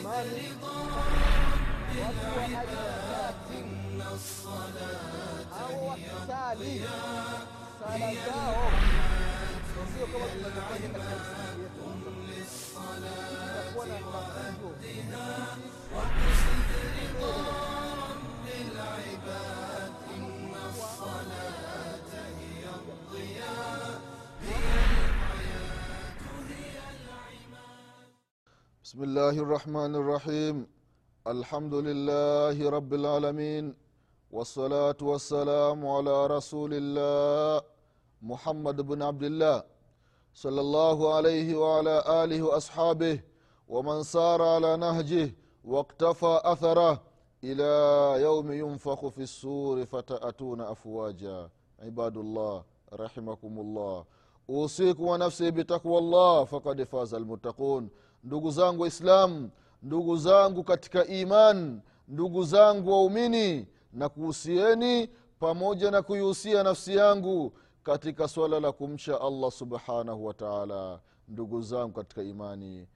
imani watu wa aina tatu au wakisali sala zao sio kama tunavyofanya katika misikiti yetu itakuwa na mafunzo بسم الله الرحمن الرحيم الحمد لله رب العالمين والصلاة والسلام على رسول الله محمد بن عبد الله صلى الله عليه وعلى آله وأصحابه ومن سار على نهجه واقتفى أثره إلى يوم ينفخ في السور فتأتون أفواجا عباد الله رحمكم الله wa nafsi bitakwa llah fakad faza almuttaqun. Ndugu zangu waislamu ndugu zangu katika iman ndugu zangu waumini na kuhusieni pamoja na kuihusia nafsi yangu katika swala la kumcha allah subhanahu wa taala. Ndugu zangu katika imani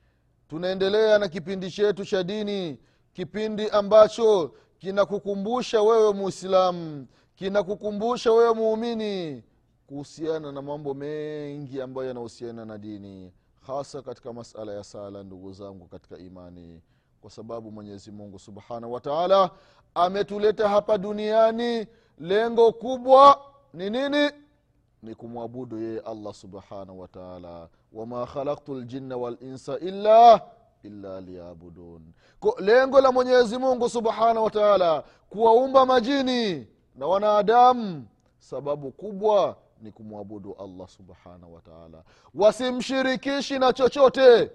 tunaendelea na kipindi chetu cha dini kipindi ambacho kinakukumbusha wewe muislamu kinakukumbusha wewe muumini kuhusiana na mambo mengi ambayo yanahusiana na dini hasa katika masala ya sala ndugu zangu katika imani kwa sababu mwenyezi mungu subhanahu wa taala ametuleta hapa duniani. Lengo kubwa ni nini? Ni kumwabudu yeye allah subhanahu wa taala. Wama khalaktu ljinna walinsa illa illa liyabudun. Lengo la mwenyezi mungu subhanahu wa taala kuwaumba majini na wanadamu sababu kubwa ni kumwabudu allah subhanahu wa taala. Wasimshirikishi na chochote.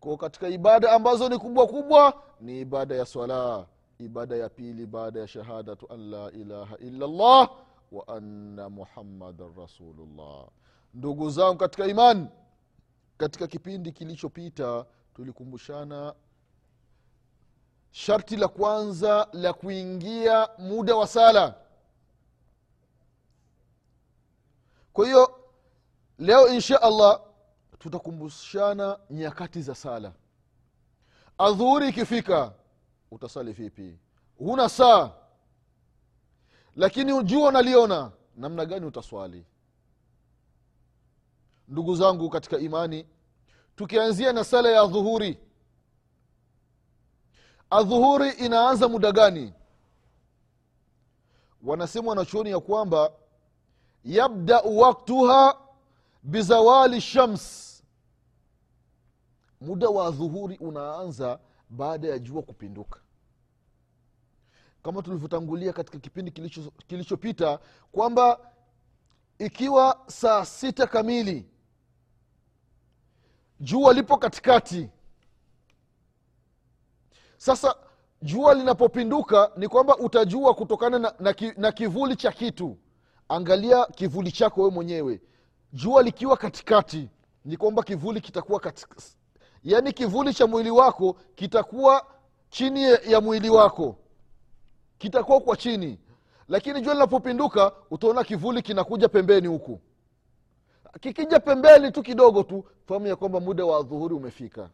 Ko katika ibada ambazo ni kubwa kubwa ni ibada ya swala. Ibada ya pili baada ya shahadatu an la ilaha illallah wa anna muhammadan rasulullah. Ndugu zangu katika imani katika kipindi kilichopita tulikumbushana sharti la kwanza la kuingia muda wa sala kwa hiyo leo insha allah tutakumbushana nyakati za sala. Adhuhuri ikifika utasali vipi? Huna saa. Lakini jua unaliona namna gani utaswali. Ndugu zangu katika imani tukianzia na sala ya dhuhuri adhuhuri inaanza muda gani? Wanasema wanachuoni ya kwamba yabdau waktuha bizawali shams. Muda wa dhuhuri unaanza baada ya jua kupinduka. Kama tulivyotangulia katika kipindi kilicho- kilichopita kwamba ikiwa saa sita kamili jua lipo katikati sasa jua linapopinduka ni kwamba utajua kutokana na, na, na kivuli cha kitu angalia kivuli chako wewe mwenyewe. Jua likiwa katikati ni kwamba kivuli kitakuwa katika, yaani kivuli cha mwili wako kitakuwa chini ya, mwili wako. Kitakuwa kwa chini. Lakini jua linapopinduka utaona kivuli kinakuja pembeni huku. Kikija pembeni tu kidogo tu fahamu ya kwamba muda wa dhuhuri umefika.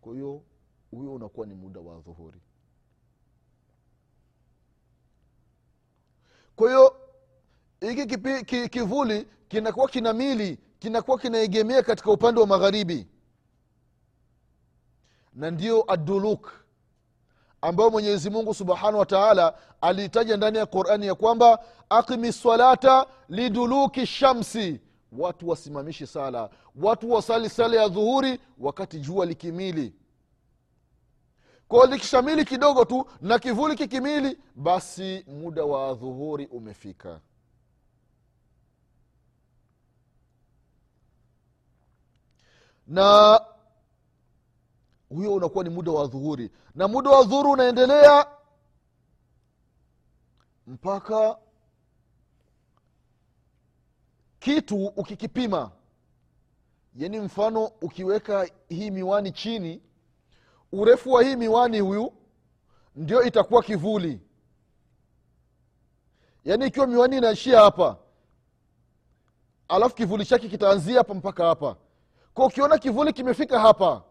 Kwa hiyo huyo unakuwa ni muda wa dhuhuri kwa hiyo hiki ki- kivuli kinakuwa kina mili kinakuwa kinaegemea katika upande wa magharibi. Na ndio aduluk ambayo mwenyezi mungu subhanahu wa taala aliitaja ndani ya qurani ya kwamba aqimi salata liduluki shamsi. Watu wasimamishi sala watu wasali sala ya dhuhuri wakati jua likimili kwao likishamili kidogo tu na kivuli kikimili basi muda wa dhuhuri umefika. Na huyo unakuwa ni muda wa dhuhuri. Na muda wa dhuhuri unaendelea mpaka kitu ukikipima. Yaani mfano ukiweka hii miwani chini urefu wa hii miwani huyu ndio itakuwa kivuli. Yaani ikiwa miwani inaishia hapa alafu kivuli chake kitaanzia hapa mpaka hapa. Kwa ukiona kivuli kimefika hapa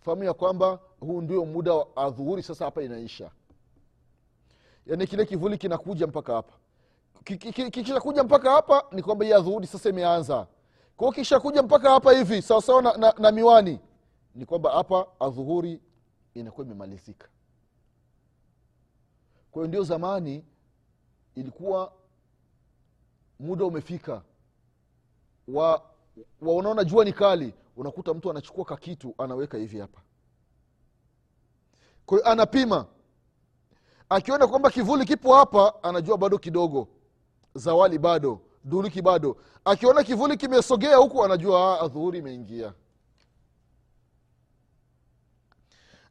fahamu ya kwamba huu ndio muda wa adhuhuri sasa hapa inaisha. Yaani kile kivuli kinakuja mpaka hapa. Ki- ki- ki- kikishakuja mpaka hapa ni kwamba hii adhuhuri sasa imeanza. Kwao kishakuja mpaka hapa hivi sawasawa na, na, na miwani ni kwamba hapa adhuhuri inakuwa imemalizika. Kwa hiyo ndio zamani ilikuwa muda umefika wa, wa unaona jua ni kali unakuta mtu anachukua kakitu anaweka hivi hapa. Kwa hiyo anapima. Akiona kwamba kivuli kipo hapa anajua bado kidogo zawali bado dhuluki bado. Akiona kivuli kimesogea huku anajua dhuhuri imeingia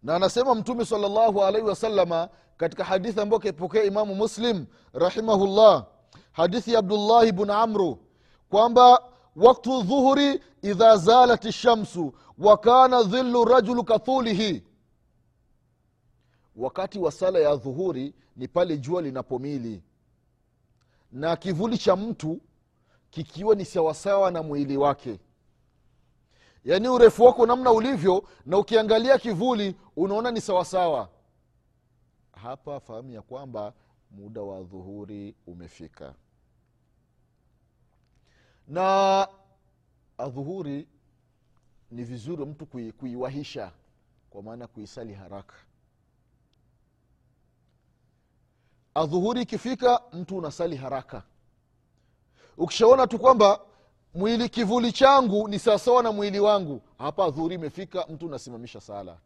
na anasema mtume salllahu alaihi wasalama katika hadithi ambayo kaipokea imamu muslim rahimahullah hadithi ya abdullahi bn amru kwamba waktu dhuhuri idha zalat shamsu wa kana dhilu rajulu kathulihi. Wakati wa sala ya dhuhuri ni pale jua linapomili. Na kivuli cha mtu kikiwa ni sawasawa na mwili wake yaani urefu wako namna ulivyo na ukiangalia kivuli unaona ni sawasawa hapa fahamu ya kwamba muda wa dhuhuri umefika. Na adhuhuri ni vizuri mtu kui, kuiwahisha kwa maana kuisali haraka. Adhuhuri ikifika mtu unasali haraka. Ukishaona tu kwamba mwili kivuli changu ni sawasawa na mwili wangu. Hapa dhuri imefika mtu unasimamisha sala.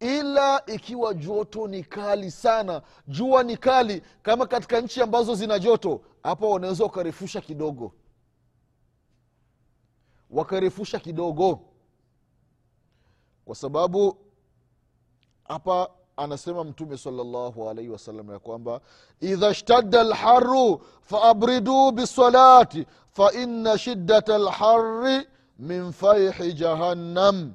Ila ikiwa joto ni kali sana jua ni kali kama katika nchi ambazo zina joto hapa wanaweza wakarefusha kidogo. Wakarefusha kidogo. Kwa sababu hapa anasema mtume salllahu alaihi wasallam ya kwamba idha shtadda lharu faabriduu bisalati faina shiddata lhari min faihi jahannam.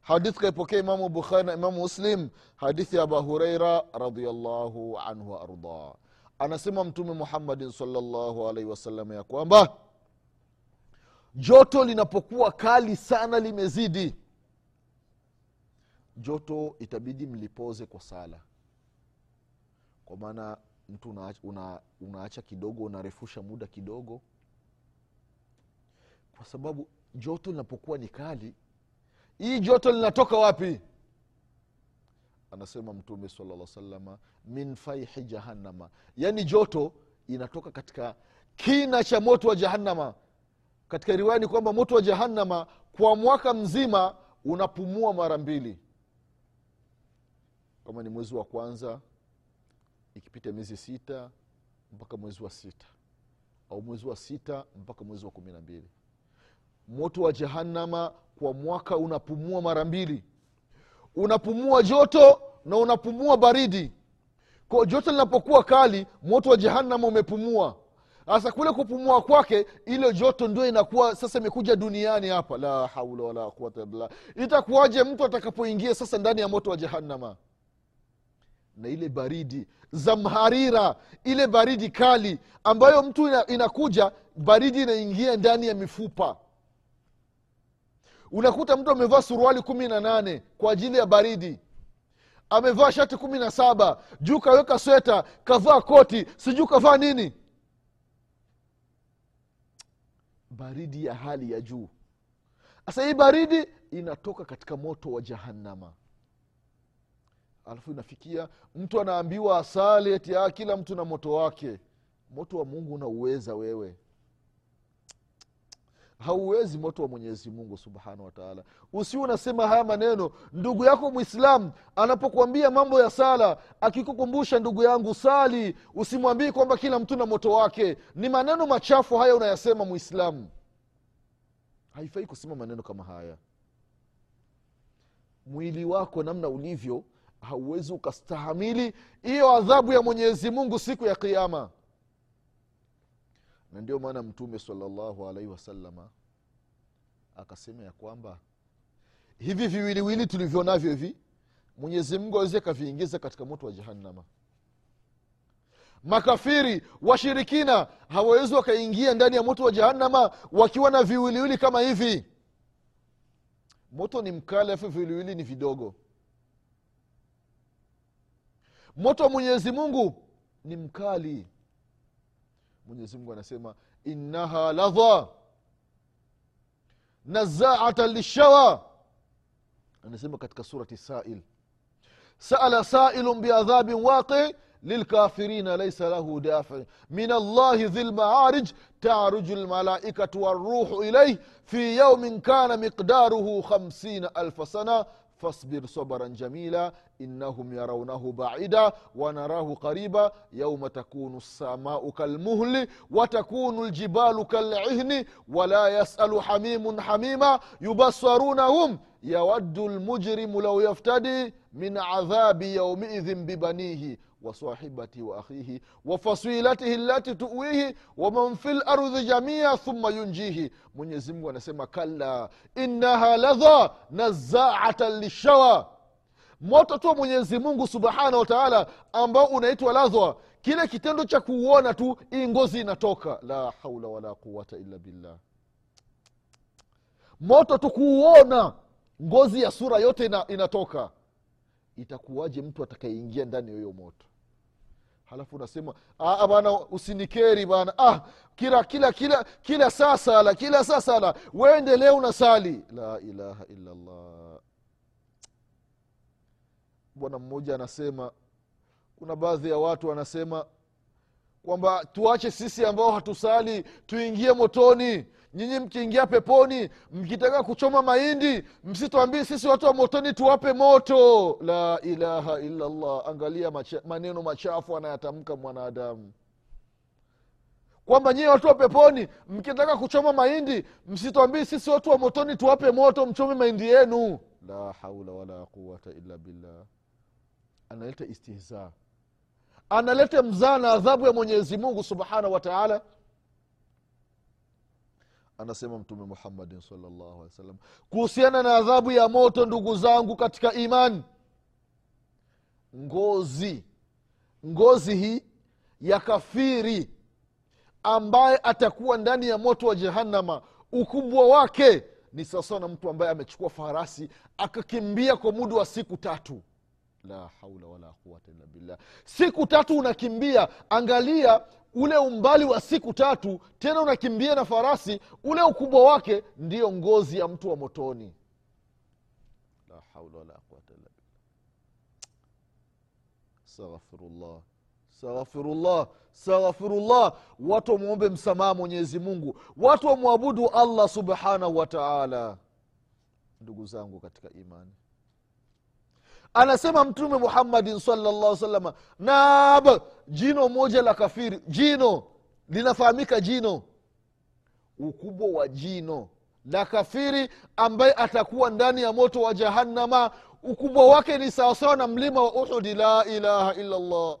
Hadithi kaipokea imamu bukhari na imamu muslim hadithi ya aba hureira radiallahu anhu waardah anasema mtume muhammadin salllahu alaihi wasallam ya kwamba joto linapokuwa kali sana limezidi joto itabidi mlipoze kwa sala. Kwa maana mtu unaacha, una, unaacha kidogo unarefusha muda kidogo. Kwa sababu joto linapokuwa ni kali hii joto linatoka wapi? Anasema mtume sala salama min faihi jahannama. Yaani joto inatoka katika kina cha moto wa jahannama. Katika riwaya ni kwamba moto wa jahannama kwa mwaka mzima unapumua mara mbili kama ni mwezi wa kwanza ikipita miezi sita mpaka mwezi wa sita. Au mwezi wa sita mpaka mwezi wa kumi na mbili. Moto wa jehanama kwa mwaka unapumua mara mbili. Unapumua joto na unapumua baridi. Ko joto linapokuwa kali moto wa jehanama umepumua. Sasa kule kupumua kwake ile joto ndio inakuwa sasa imekuja duniani hapa. La haula wala quwata billah. Itakuwaje mtu atakapoingia sasa ndani ya moto wa jahannama na ile baridi zamharira ile baridi kali ambayo mtu ina, inakuja baridi inaingia ndani ya mifupa. Unakuta mtu amevaa suruali kumi na nane kwa ajili ya baridi amevaa shati kumi na saba juu kaweka sweta kavaa koti sijuu kavaa nini. Baridi ya hali ya juu. Sasa hii baridi inatoka katika moto wa jahannama alafu inafikia mtu anaambiwa asali eti ah, kila mtu na moto wake. Moto wa mungu unauweza wewe. Hauwezi moto wa mwenyezi mungu subhanahu wataala usiwe unasema haya maneno ndugu yako mwislamu anapokuambia mambo ya sala akikukumbusha ndugu yangu sali usimwambii kwamba kila mtu na moto wake. Ni maneno machafu haya unayasema mwislamu haifai kusema maneno kama haya. Mwili wako namna ulivyo hauwezi ukastahamili hiyo adhabu ya mwenyezi mungu siku ya kiama na ndio maana mtume salllahu alaihi wasalama akasema ya kwamba hivi viwiliwili tulivyo navyo hivi mwenyezi mungu aweze akaviingiza katika moto wa jahannama. Makafiri washirikina hawawezi wakaingia ndani ya moto wa jahannama wakiwa na viwiliwili kama hivi. Moto ni mkali afu viwiliwili ni vidogo moto wa mwenyezi mungu ni mkali mwenyezi mungu anasema innaha ladha nazaata lishawa anasema katika surati sail سأل سائل بعذاب واقع للكافرين ليس له دافع من الله ذي المعارج تعرج الملائكة والروح إليه في يوم كان مقداره خمسين ألف سنة فاصبر صبرا جميلا إنهم يرونه بعيدا ونراه قريبا يوم تكون السماء كالمهل وتكون الجبال كالعهن ولا يسأل حميم حميما يبصرونهم يود المجرم لو يفتدي من عذاب يومئذ ببنيه وصاحبته واخيه وفصيلته التي تؤويه ومن في الارض جميعا ثم ينجيه mwenyezi mungu anasema kalla innaha ladha nazaatan lishawa moto tu wa mwenyezi mungu subhanahu wataala ambao unaitwa ladha kile kitendo cha kuuona tu hii ngozi inatoka la haula wala quwata illa billah moto tu kuuona ngozi ya sura yote ina, inatoka itakuwaje mtu atakayeingia ndani ya huyo moto? Halafu unasema "Ah, bana usinikeri bana ah, kila kila kila kila saa sala kila saa sala. Weendelee unasali la ilaha illallah. Bwana mmoja anasema kuna baadhi ya watu wanasema kwamba tuache sisi ambao hatusali tuingie motoni nyinyi mkiingia peponi mkitaka kuchoma mahindi msitwambii sisi watu wa motoni tuwape moto. La ilaha illallah angalia macha, maneno machafu anayatamka mwanadamu. Kwamba nyie watu wa peponi mkitaka kuchoma mahindi msitwambii sisi watu wa motoni tuwape moto mchome mahindi yenu. La haula wala quwata illa billah. Analeta istihzaa analeta mzaa na adhabu ya mwenyezi mungu subhanahu wa taala anasema mtume muhammadin salllahu alehi wasallam kuhusiana na adhabu ya moto ndugu zangu katika imani ngozi ngozi hii ya kafiri ambaye atakuwa ndani ya moto wa jehannama ukubwa wake ni sawasawa na mtu ambaye amechukua farasi akakimbia kwa muda wa siku tatu la haula wala quwata illa billah. Siku tatu unakimbia angalia ule umbali wa siku tatu tena unakimbia na farasi ule ukubwa wake ndiyo ngozi ya mtu wa motoni. La haula wala quwata illa billah. Astaghfirullah staghfirullah staghfirullah watu wamwombe msamaha mwenyezi mungu. Watu wamwabudu allah subhanahu wa taala. Ndugu zangu katika imani anasema mtume muhammadin salllah salama nab jino moja la kafiri jino linafahamika jino. Ukubwa wa jino. La kafiri ambaye atakuwa ndani ya moto wa jahannama ukubwa wake ni sawasawa na mlima wa uhudi la ilaha illallah.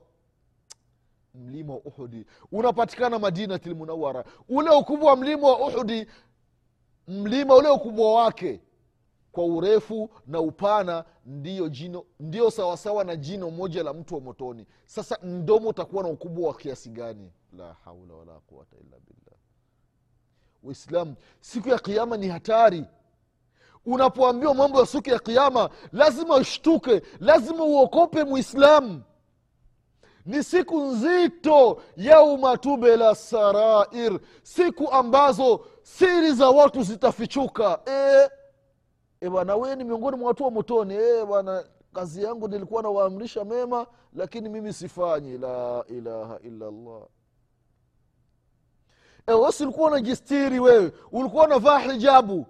Mlima wa uhudi unapatikana madinati lmunawara ule ukubwa wa mlima wa uhudi mlima ule ukubwa wake kwa urefu na upana ndiyo jino ndiyo sawasawa na jino moja la mtu wa motoni. Sasa mdomo utakuwa na ukubwa wa kiasi gani? La haula wala quwata illa billah. Waislamu siku ya kiama ni hatari. Unapoambiwa mambo ya siku ya kiama lazima ushtuke lazima uokope mwislamu ni siku nzito yauma tubela sarair. Siku ambazo siri za watu zitafichuka. E, bwana wee ni miongoni mwa watu wa motoni. E bwana kazi yangu nilikuwa nawaamrisha mema lakini mimi sifanyi. La ilaha illallah. Ewesi wesi ulikuwa unajistiri wewe. Ulikuwa unavaa hijabu.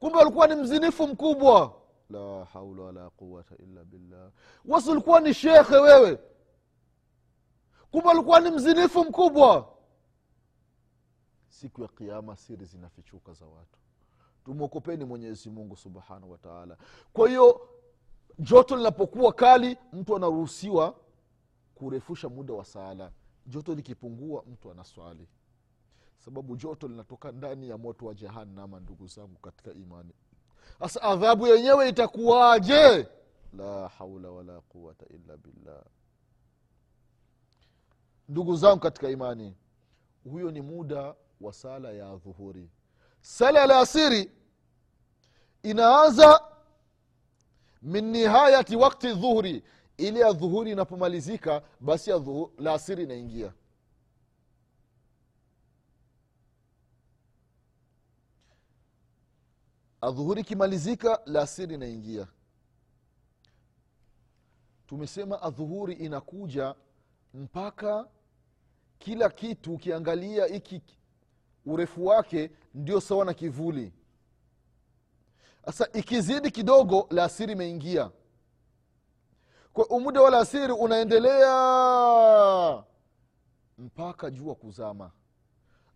Kumbe ulikuwa ni mzinifu mkubwa. La haula wala quwata illa billah. Wesi ulikuwa ni shekhe wewe. Kumbe ulikuwa ni mzinifu mkubwa. Siku ya kiama siri zinafichuka za watu tumwokopeni mwenyezi mungu subhanahu wataala kwa hiyo joto linapokuwa kali mtu anaruhusiwa kurefusha muda wa sala. Joto likipungua mtu anaswali. Sababu joto linatoka ndani ya moto wa jahannama ndugu zangu katika imani. Sasa adhabu yenyewe itakuwaje? La haula wala quwata illa billah. Ndugu zangu katika imani huyo ni muda wa sala ya dhuhuri sala la asiri inaanza min nihayati wakti dhuhuri. Ili ya dhuhuri inapomalizika basi ya dhuhu- laasiri inaingia. Adhuhuri ikimalizika lasiri inaingia. Tumesema adhuhuri inakuja mpaka kila kitu ukiangalia hiki urefu wake ndio sawa na kivuli. Sasa ikizidi kidogo laasiri imeingia. Kwa umuda wa laasiri unaendelea mpaka jua kuzama.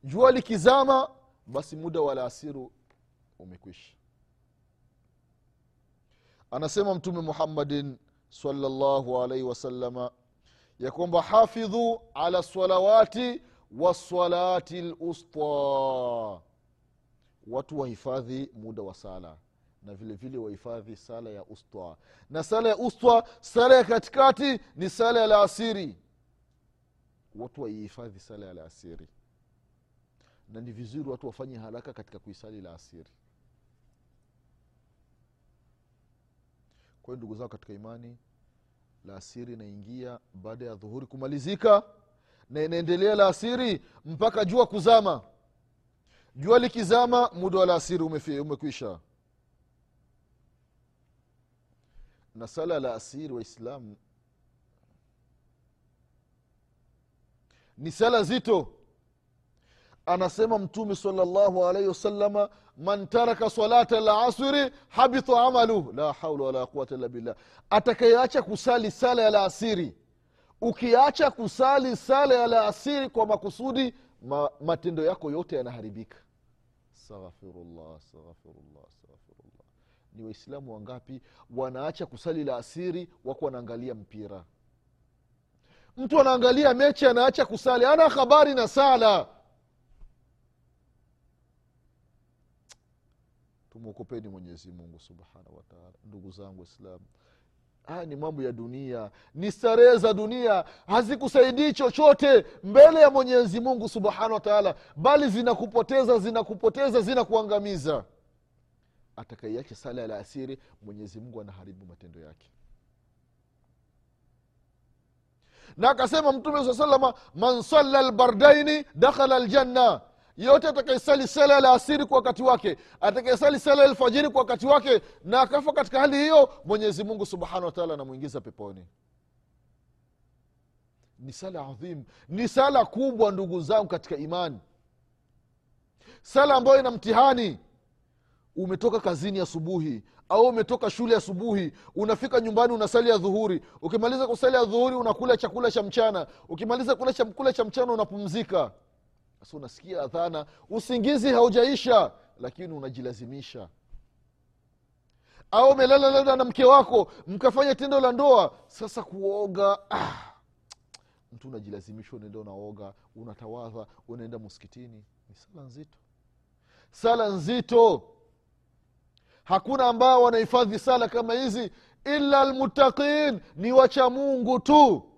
Jua likizama basi muda wa laasiri umekwisha. Anasema mtume muhammadin salllahu alaihi wasalama ya kwamba hafidhu ala salawati wasalati lusta watu wahifadhi muda wa sala na vile vile wahifadhi sala ya usta. Na sala ya usta sala ya katikati ni sala ya laasiri. Watu waihifadhi sala ya laasiri. Na ni vizuri watu wafanye haraka katika kuisali laasiri. Kwa hiyo ndugu zao katika imani laasiri inaingia baada ya dhuhuri kumalizika na inaendelea laasiri mpaka jua kuzama. Jua likizama muda wa laasiri umekwisha. Na sala la asiri waislamu ni sala zito. Anasema mtume salllahu alaihi wasalama man taraka salata lasri habita amalu la haula wala quwata illa billah. Atakayeacha kusali sala ya laasiri ukiacha kusali sala ya laasiri kwa makusudi ma, matendo yako yote yanaharibika. Astaghfirullah ni waislamu wangapi wanaacha kusali la asiri wako wanaangalia mpira? Mtu anaangalia mechi anaacha kusali ana habari na sala. Tumwokopeni mwenyezi mungu subhanahu wataala ndugu zangu waislamu haya ni mambo ya dunia. Ni starehe za dunia. Hazikusaidii chochote mbele ya mwenyezi mungu subhanahu wataala bali zinakupoteza zinakupoteza zinakuangamiza. Atakaiacha sala ya laasiri mwenyezi mungu anaharibu matendo yake. Na akasema mtume saa salama man salla lbardaini dakhala ljanna yote atakaesali sala la asiri kwa wakati wake atakaisali sala alfajiri kwa wakati wake na akafa katika hali hiyo mwenyezi mungu subhanahu wataala anamwingiza peponi. Ni sala adhim. Ni sala kubwa ndugu zangu katika imani. Sala ambayo ina mtihani. Umetoka kazini asubuhi au umetoka shule asubuhi unafika nyumbani unasali ya dhuhuri ukimaliza kusali ya dhuhuri unakula chakula cha mchana. Ukimaliza kula chakula cha mchana unapumzika sasa unasikia adhana usingizi haujaisha lakini unajilazimisha. Au umelala labda na mke wako mkafanya tendo la ndoa sasa kuoga ah, mtu unajilazimisha unaenda unaoga unatawadha unaenda muskitini ni sala nzito. Sala nzito. Hakuna ambao wanahifadhi sala kama hizi illa lmuttaqin ni wacha mungu tu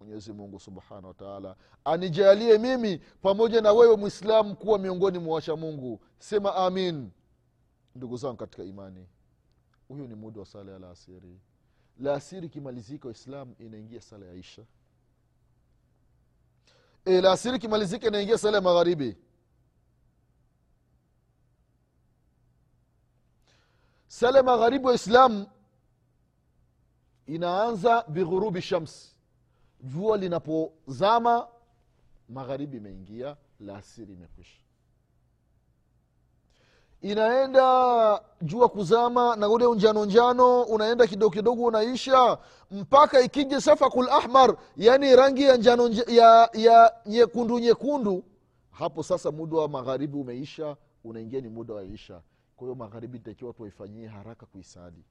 mwenyezi mungu subhanahu wataala anijalie mimi pamoja na wewe mwislamu kuwa miongoni mwa washa mungu. Sema amin. Ndugu zangu katika imani huyu ni muda wa sala ya laasiri. Laasiri ikimalizika waislamu inaingia sala ya isha. E, laasiri ikimalizika inaingia sala ya magharibi. Sala ya magharibi waislamu inaanza bighurubi shams jua linapozama magharibi imeingia laasiri imekwisha. Inaenda jua kuzama na ule njano njano unaenda kidogo kidogo unaisha mpaka ikija safakul ahmar yaani rangi ya njano ya, ya nyekundu nyekundu hapo sasa muda wa magharibi umeisha unaingia ni muda wa isha. Kwa hiyo magharibi itakiwa tuwaifanyie haraka kuisali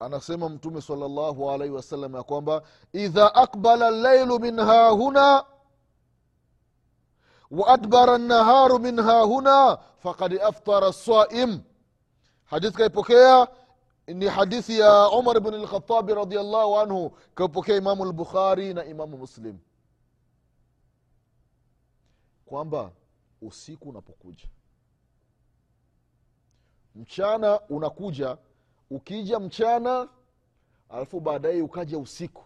anasema mtume salllahu alaihi wasallam ya kwamba idha akbala llailu min hahuna waadbara naharu min hahuna fakad aftara saim hadithi kaipokea ni hadithi ya umar bn lkhatabi radiallahu anhu kaipokea imamu lbukhari na imamu muslim. Kwamba usiku unapokuja mchana unakuja ukija mchana alafu baadaye ukaja usiku.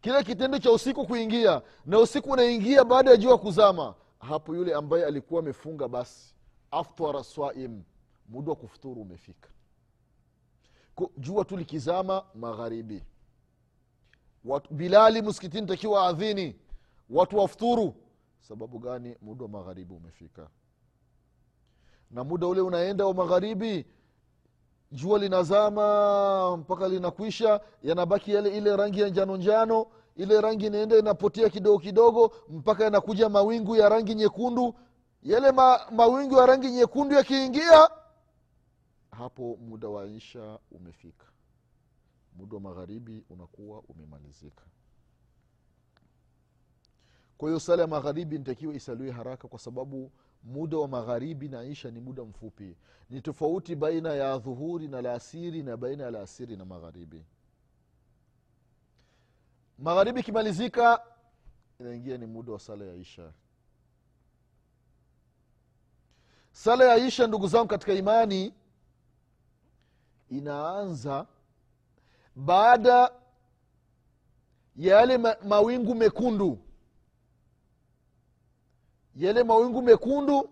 Kile kitendo cha usiku kuingia na usiku unaingia baada ya jua kuzama hapo yule ambaye alikuwa amefunga basi aftara swaim muda wa kufuturu umefika. Jua tu likizama magharibi. Bilali msikitini takiwa adhini watu wafuturu. Sababu gani? Muda wa magharibi umefika. Na muda ule unaenda wa magharibi jua linazama mpaka linakwisha yanabaki yale ile rangi ya njano njano ile rangi inaenda inapotea kidogo kidogo mpaka yanakuja mawingu ya rangi nyekundu. Yale ma, mawingu ya rangi nyekundu yakiingia hapo muda wa isha umefika. Muda wa magharibi unakuwa umemalizika. Kwa hiyo sala ya magharibi nitakiwa isaliwe haraka kwa sababu muda wa magharibi na isha ni muda mfupi. Ni tofauti baina ya dhuhuri na laasiri na baina ya laasiri na magharibi. Magharibi ikimalizika inaingia ni muda wa sala ya isha. Sala ya isha ndugu zangu katika imani inaanza baada ya yale ma- mawingu mekundu yale mawingu mekundu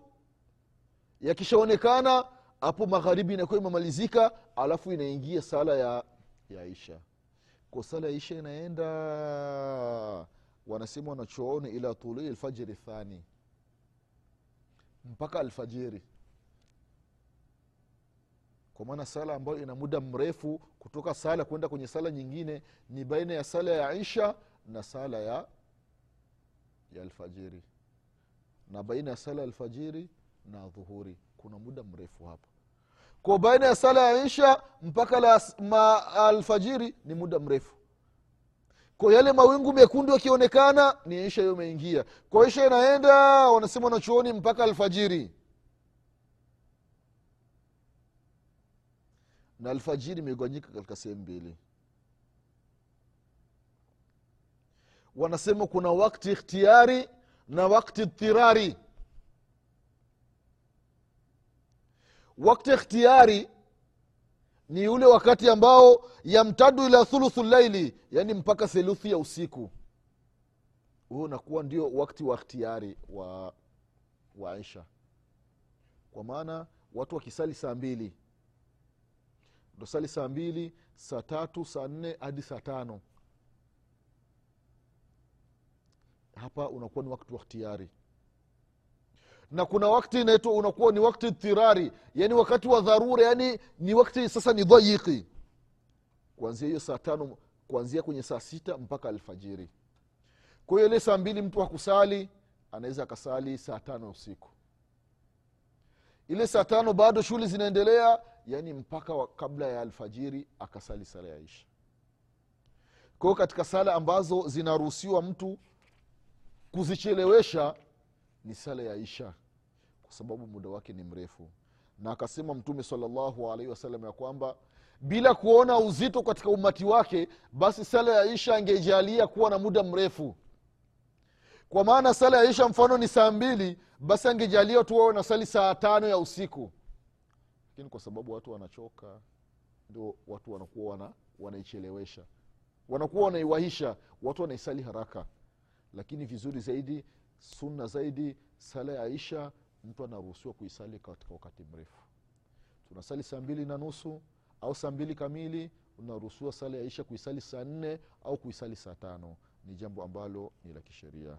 yakishaonekana hapo magharibi inakuwa imemalizika alafu inaingia sala ya, ya isha. Kwa sala ya isha inaenda wanasema wanachooni ila tului lfajiri thani mpaka alfajiri. Kwa maana sala ambayo ina muda mrefu kutoka sala kwenda kwenye sala nyingine ni baina ya sala ya isha na sala ya ya alfajiri na baina ya sala ya alfajiri na dhuhuri. Kuna muda mrefu hapa kwa baina ya sala ya isha mpaka la ma alfajiri ni muda mrefu. Kwa yale mawingu mekundu yakionekana ni isha hiyo imeingia. Kwa isha inaenda wanasema wanachuoni mpaka alfajiri. Na alfajiri imegawanyika katika sehemu mbili. Wanasema kuna wakti ikhtiari na wakti dhirari wakti ikhtiari ni ule wakati ambao yamtadu ila thuluthu llaili yani mpaka theluthi ya usiku. Huo unakuwa ndio wakti wa ikhtiari wa, wa isha kwa maana watu wakisali saa mbili. Ndo sali saa mbili saa tatu saa nne hadi saa tano hapa unakuwa ni wakti wa ikhtiari. Na kuna wakti inaitwa unakuwa ni wakti tirari yani wakati wa dharura yani ni wakti sasa ni dhayiki kuanzia hiyo saa tano kuanzia kwenye saa sita mpaka alfajiri. Kwa hiyo ile saa mbili mtu hakusali anaweza akasali saa tano usiku. Ile saa tano bado shughuli zinaendelea yani mpaka kabla ya alfajiri akasali sala ya isha. Kwa katika sala ambazo zinaruhusiwa mtu kuzichelewesha ni sala ya isha kwa sababu muda wake ni mrefu. Na akasema mtume salllahu alaihi wasallam ya kwamba bila kuona uzito katika umati wake basi sala ya isha angejalia kuwa na muda mrefu. Kwa maana sala ya isha mfano ni saa mbili basi angejalia tu wawe nasali saa tano ya usiku. Lakini kwa sababu watu wanachoka ndio watu wanakuwa wana, wanaichelewesha. Wanakuwa wanaiwahisha watu wanaisali haraka lakini vizuri zaidi sunna zaidi sala ya isha mtu anaruhusiwa kuisali katika wakati mrefu. Tunasali saa mbili na nusu au saa mbili kamili unaruhusiwa sala ya isha kuisali saa nne au kuisali saa tano. Ni jambo ambalo ni la kisheria.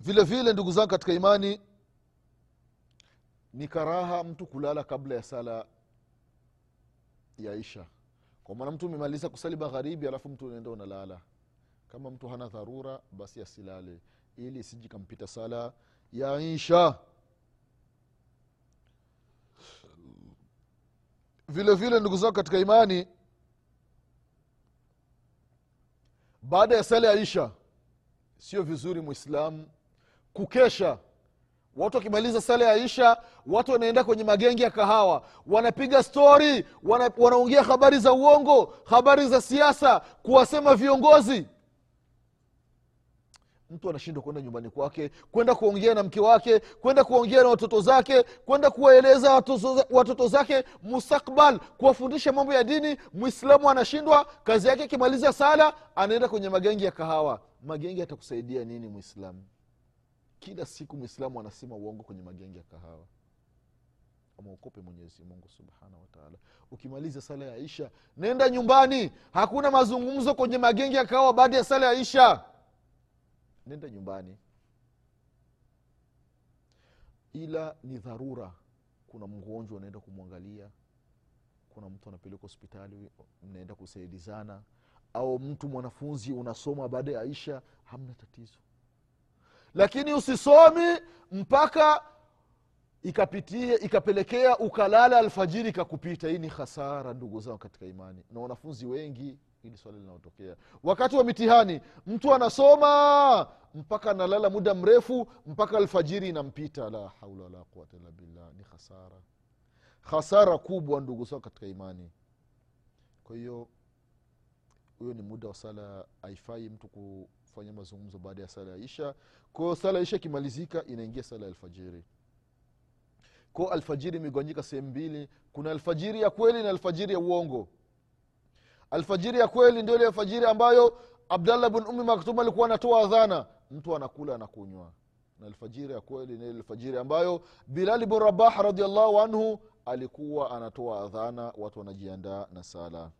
Vile vile ndugu zangu katika imani ni karaha mtu kulala kabla ya sala ya isha kwa maana mtu umemaliza kusali magharibi alafu mtu unaenda unalala. Kama mtu hana dharura basi asilale ili isiji kampita sala ya isha. Vile vile ndugu zako katika imani baada ya sala ya isha sio vizuri mwislamu kukesha watu wakimaliza sala ya isha watu wanaenda kwenye magengi ya kahawa. Wanapiga stori wana, wanaongea habari za uongo habari za siasa kuwasema viongozi. Mtu anashindwa kwenda nyumbani kwake kwenda kuongea na mke wake kwenda kuongea na watoto zake kwenda kuwaeleza watoto, zake mustakbal kuwafundisha mambo ya dini. Mwislamu anashindwa kazi yake akimaliza sala anaenda kwenye magengi ya kahawa. Magengi atakusaidia nini mwislamu kila siku mwislamu anasema uongo kwenye magengi ya kahawa. Amwokope mwenyezi mungu subhanahu wataala ukimaliza sala ya isha nenda nyumbani. Hakuna mazungumzo kwenye magengi ya kahawa baada ya sala ya isha. Nenda nyumbani. Ila ni dharura. Kuna mgonjwa unaenda kumwangalia. Kuna mtu anapeleka hospitali mnaenda kusaidizana. Au mtu mwanafunzi unasoma baada ya isha hamna tatizo lakini usisomi mpaka ikapitie ikapelekea ukalala alfajiri ikakupita. Hii ni hasara ndugu zao katika imani. Na wanafunzi wengi hili swala linaotokea wakati wa mitihani mtu anasoma mpaka analala muda mrefu mpaka alfajiri inampita. La haula wala quwata illa billah ni hasara hasara kubwa ndugu zao katika imani. Kwa hiyo huyo ni muda wa sala haifai mtu kufanya mazungumzo baada ya sala ya isha. Kwao sala ya isha ikimalizika inaingia sala ya alfajiri. Ko alfajiri imegawanyika sehemu mbili. Kuna alfajiri ya kweli na alfajiri ya uongo. Alfajiri ya kweli ndio ile alfajiri ambayo abdallah bn umi maktum alikuwa anatoa adhana. Mtu anakula anakunywa. Na alfajiri ya kweli ni alfajiri ambayo bilali bn rabah radiallahu anhu alikuwa anatoa adhana watu wanajiandaa na sala.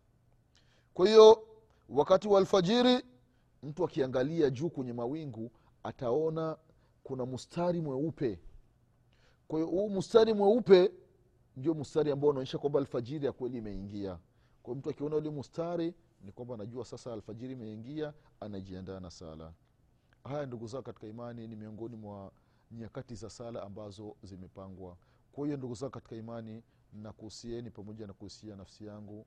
Kwa hiyo wakati wa alfajiri mtu akiangalia juu kwenye mawingu ataona kuna mstari mweupe. Kwa hiyo huu mstari mweupe ndio mstari ambao unaonyesha kwamba alfajiri ya kweli imeingia. Kwa mtu akiona ule mstari ni kwamba anajua sasa alfajiri imeingia anajiandaa na sala. Haya ndugu zao katika imani ni miongoni mwa nyakati za sala ambazo zimepangwa. Kwa hiyo ndugu zao katika imani nakuhusieni pamoja na kuhusia nafsi yangu.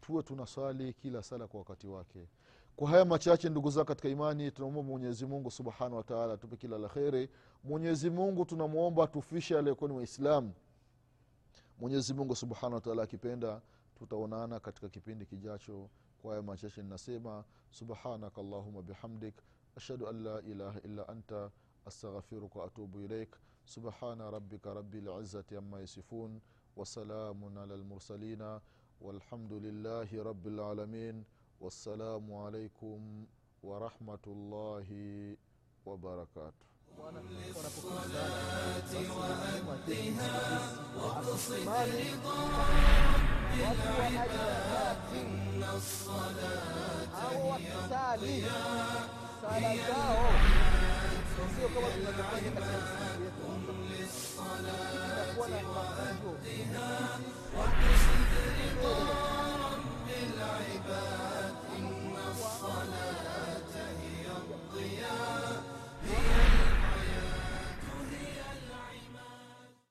Tuwe tunaswali kila sala kwa wakati wake kwa haya machache ndugu zao katika imani tunaomba mwenyezi mungu subhanahu wataala atupe kila la kheri. Mwenyezi mungu tunamwomba tufishe aliyekuwa ni waislamu. Mwenyezi mungu subhanahu wataala akipenda tutaonana katika kipindi kijacho. Kwa haya machache ninasema subhanaka allahuma bihamdik ashhadu an la ilaha illa anta astaghfiruka waatubu ilaik. Subhana rabika rabi lizati ama yasifun wasalamun ala lmursalina walhamdu lillahi rabi lalamin والسلام عليكم ورحمة الله وبركاته. وأدها واقصد رضا العباد إن الصلاة هي الضياء هي للصلاة وأدها واقصد رضا رب العباد